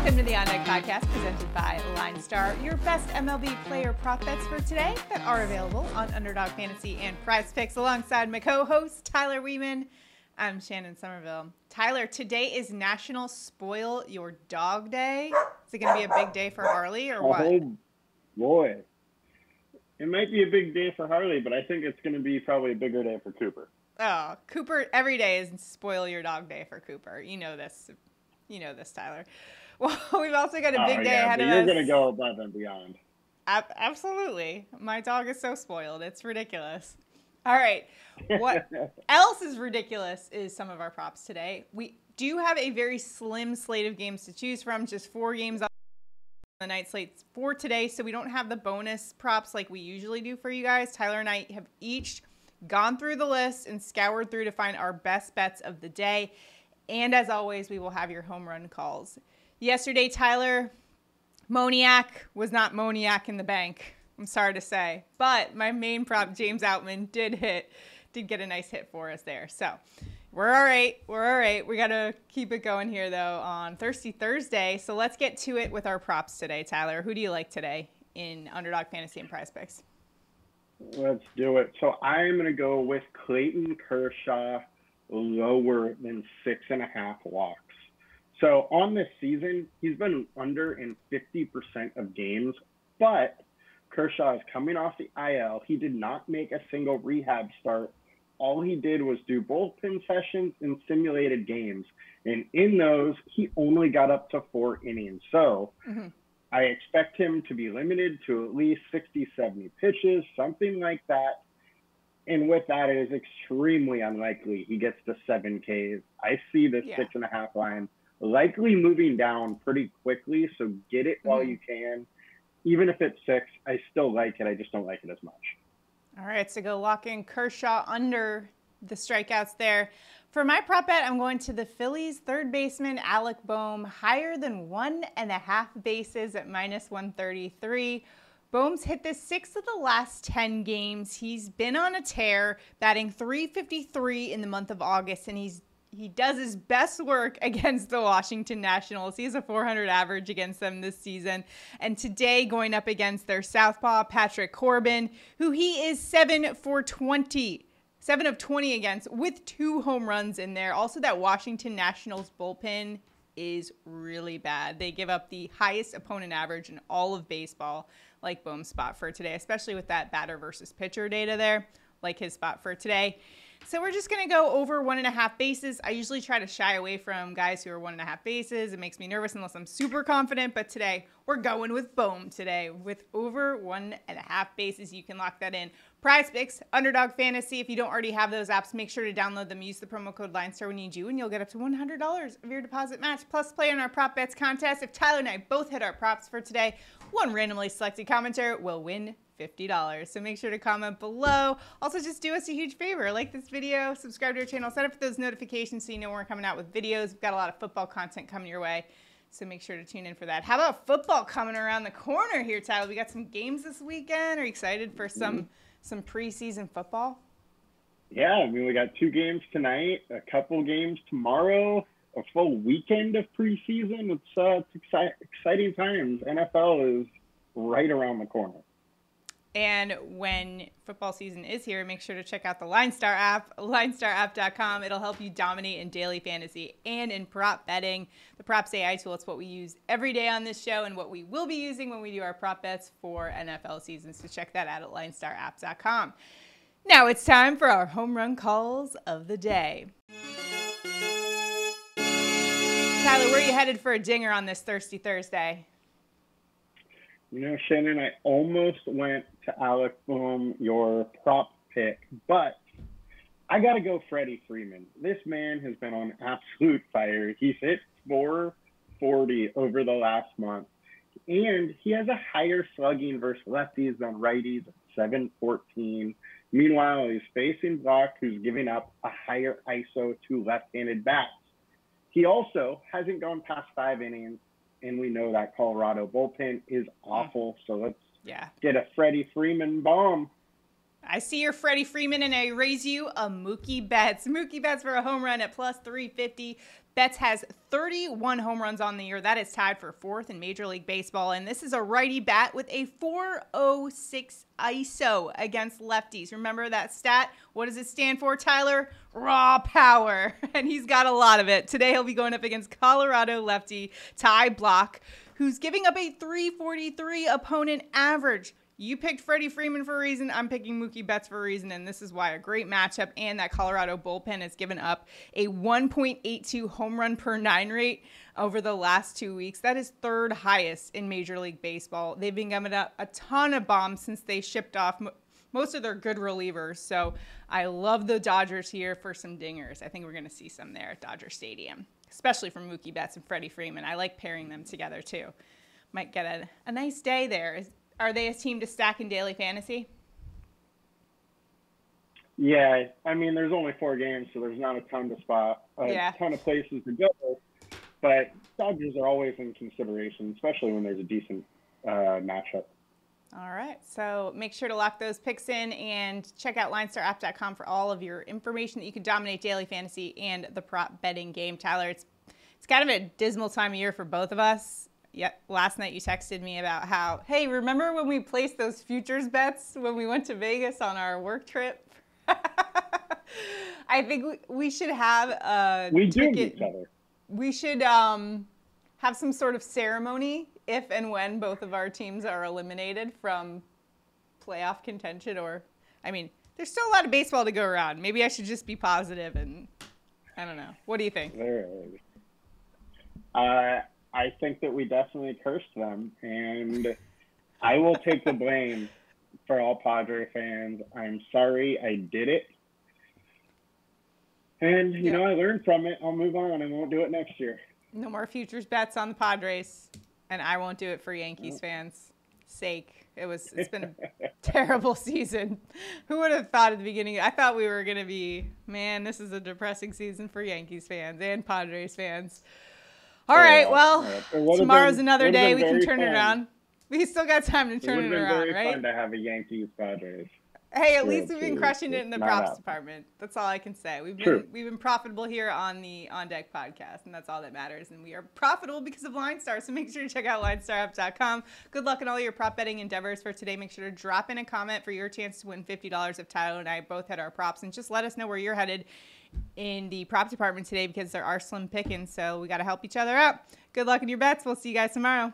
Welcome to the On Deck Podcast presented by LineStar, your best MLB player prop bets for today that are available on Underdog Fantasy and PrizePicks alongside my co host, Tyler Wiemann. I'm Shannon Sommerville. Tyler, today is National Spoil Your Dog Day. Is it going to be a big day for Harley or what? Oh, boy. It might be a big day for Harley, but I think it's going to be probably a bigger day for Cooper. Oh, Cooper, every day is Spoil Your Dog Day for Cooper. You know this. You know this, Tyler. Well, we've also got a oh, big oh, day yeah, ahead of you're us. going to go above and beyond. Ab- absolutely. My dog is so spoiled. It's ridiculous. All right. What else is ridiculous is some of our props today. We do have a very slim slate of games to choose from, just four games on the night slate for today. So we don't have the bonus props like we usually do for you guys. Tyler and I have each gone through the list and scoured through to find our best bets of the day. And as always, we will have your home run calls. Yesterday, Tyler, Moniak was not Moniak in the bank. I'm sorry to say, but my main prop, James Outman, did hit, did get a nice hit for us there. So we're all right. We're all right. We got to keep it going here though on Thirsty Thursday. So let's get to it with our props today, Tyler. Who do you like today in Underdog Fantasy and PrizePicks? Let's do it. So I'm going to go with Clayton Kershaw lower than six and a half walks. So on this season, he's been under in 50% of games, but Kershaw is coming off the IL. He did not make a single rehab start. All he did was do bullpen sessions and simulated games. And in those, he only got up to four innings. So mm-hmm. I expect him to be limited to at least 60, 70 pitches, something like that. And with that, it is extremely unlikely he gets to seven Ks. I see this yeah. six and a half line likely moving down pretty quickly. So get it while mm-hmm. you can. Even if it's six, I still like it. I just don't like it as much. All right, so go lock in Kershaw under the strikeouts there. For my prop bet, I'm going to the Phillies third baseman Alec Bohm, higher than one and a half bases at minus 133. Bohm's hit the six of the last 10 games. He's been on a tear, batting 353 in the month of August, and he's he does his best work against the Washington Nationals. He has a 400 average against them this season. And today, going up against their southpaw, Patrick Corbin, who he is 7 for 20. 7 of 20 against with two home runs in there. Also, that Washington Nationals bullpen is really bad. They give up the highest opponent average in all of baseball, like Bohm's spot for today, especially with that batter versus pitcher data there, like his spot for today. So we're just going to go over one and a half bases. I usually try to shy away from guys who are one and a half bases. It makes me nervous unless I'm super confident. But today we're going with Bohm today with over one and a half bases. You can lock that in. PrizePicks, Underdog Fantasy. If you don't already have those apps, make sure to download them. Use the promo code LineStar when you do, and you'll get up to $100 of your deposit match. Plus, play in our prop bets contest. If Tyler and I both hit our props for today, one randomly selected commenter will win $50. So make sure to comment below. Also, just do us a huge favor. Like this video, subscribe to our channel, set up those notifications so you know when we're coming out with videos. We've got a lot of football content coming your way. So make sure to tune in for that. How about football coming around the corner here, Tyler? We got some games this weekend. Are you excited for some mm-hmm. some preseason football? Yeah, I mean we got two games tonight, a couple games tomorrow, a full weekend of preseason. It's uh, it's exci- exciting times. NFL is right around the corner. And when football season is here, make sure to check out the LineStar app, linestarapp.com. It'll help you dominate in daily fantasy and in prop betting. The Props AI tool, it's what we use every day on this show and what we will be using when we do our prop bets for NFL seasons. So check that out at linestarapp.com. Now it's time for our home run calls of the day. Tyler, where are you headed for a dinger on this Thirsty Thursday? You know, Shannon, I almost went to Alec Bohm, your prop pick, but I got to go Freddie Freeman. This man has been on absolute fire. He's hit 440 over the last month, and he has a higher slugging versus lefties than righties at 714. Meanwhile, he's facing Blach, who's giving up a higher ISO to left handed bats. He also hasn't gone past five innings and we know that Colorado bullpen is mm. awful. So let's yeah. get a Freddie Freeman bomb. I see your Freddie Freeman and I raise you a Mookie Betts. Mookie Betts for a home run at plus 350. Betts has 31 home runs on the year. That is tied for fourth in Major League Baseball. And this is a righty bat with a 406 ISO against lefties. Remember that stat? What does it stand for, Tyler? Raw power. And he's got a lot of it. Today he'll be going up against Colorado lefty Ty Blach, who's giving up a 343 opponent average. You picked Freddie Freeman for a reason. I'm picking Mookie Betts for a reason, and this is why a great matchup. And that Colorado bullpen has given up a 1.82 home run per nine rate over the last two weeks. That is third highest in Major League Baseball. They've been giving up a ton of bombs since they shipped off most of their good relievers. So I love the Dodgers here for some dingers. I think we're going to see some there at Dodger Stadium, especially from Mookie Betts and Freddie Freeman. I like pairing them together too. Might get a, a nice day there. Are they a team to stack in daily fantasy? Yeah, I mean, there's only four games, so there's not a ton to spot, a Yeah. ton of places to go. But Dodgers are always in consideration, especially when there's a decent uh, matchup. All right. So make sure to lock those picks in and check out linestarapp.com for all of your information that you can dominate daily fantasy and the prop betting game. Tyler, it's it's kind of a dismal time of year for both of us. Yep. Last night you texted me about how, hey, remember when we placed those futures bets when we went to Vegas on our work trip? I think we, we should have a We do ticket each other. we should um, have some sort of ceremony if and when both of our teams are eliminated from playoff contention. Or, I mean, there's still a lot of baseball to go around. Maybe I should just be positive and I don't know. What do you think? There it is. Uh, I think that we definitely cursed them, and I will take the blame for all Padre fans. I'm sorry I did it. And, you Yeah. know, I learned from it. I'll move on and won't do it next year. No more futures bets on the Padres, and I won't do it for Yankees mm. fans' sake. It was it's been a terrible season. Who would have thought at the beginning? I thought we were gonna be man. This is a depressing season for Yankees fans and Padres fans. All right, well, yeah. Tomorrow's been- another day. We can turn it around. We still got time to It turn it have been around, very right? fun to have a Yankees Padres. Hey, at least we've been crushing it in the props up. department. That's all I can say. We've been True. we've been profitable here on the On Deck podcast, and that's all that matters. And we are profitable because of LineStar. So make sure to check out linestarapp.com. Good luck in all your prop betting endeavors for today. Make sure to drop in a comment for your chance to win fifty dollars if Tyler and I both had our props, and just let us know where you're headed in the prop department today because there are slim pickings. So we got to help each other out. Good luck in your bets. We'll see you guys tomorrow.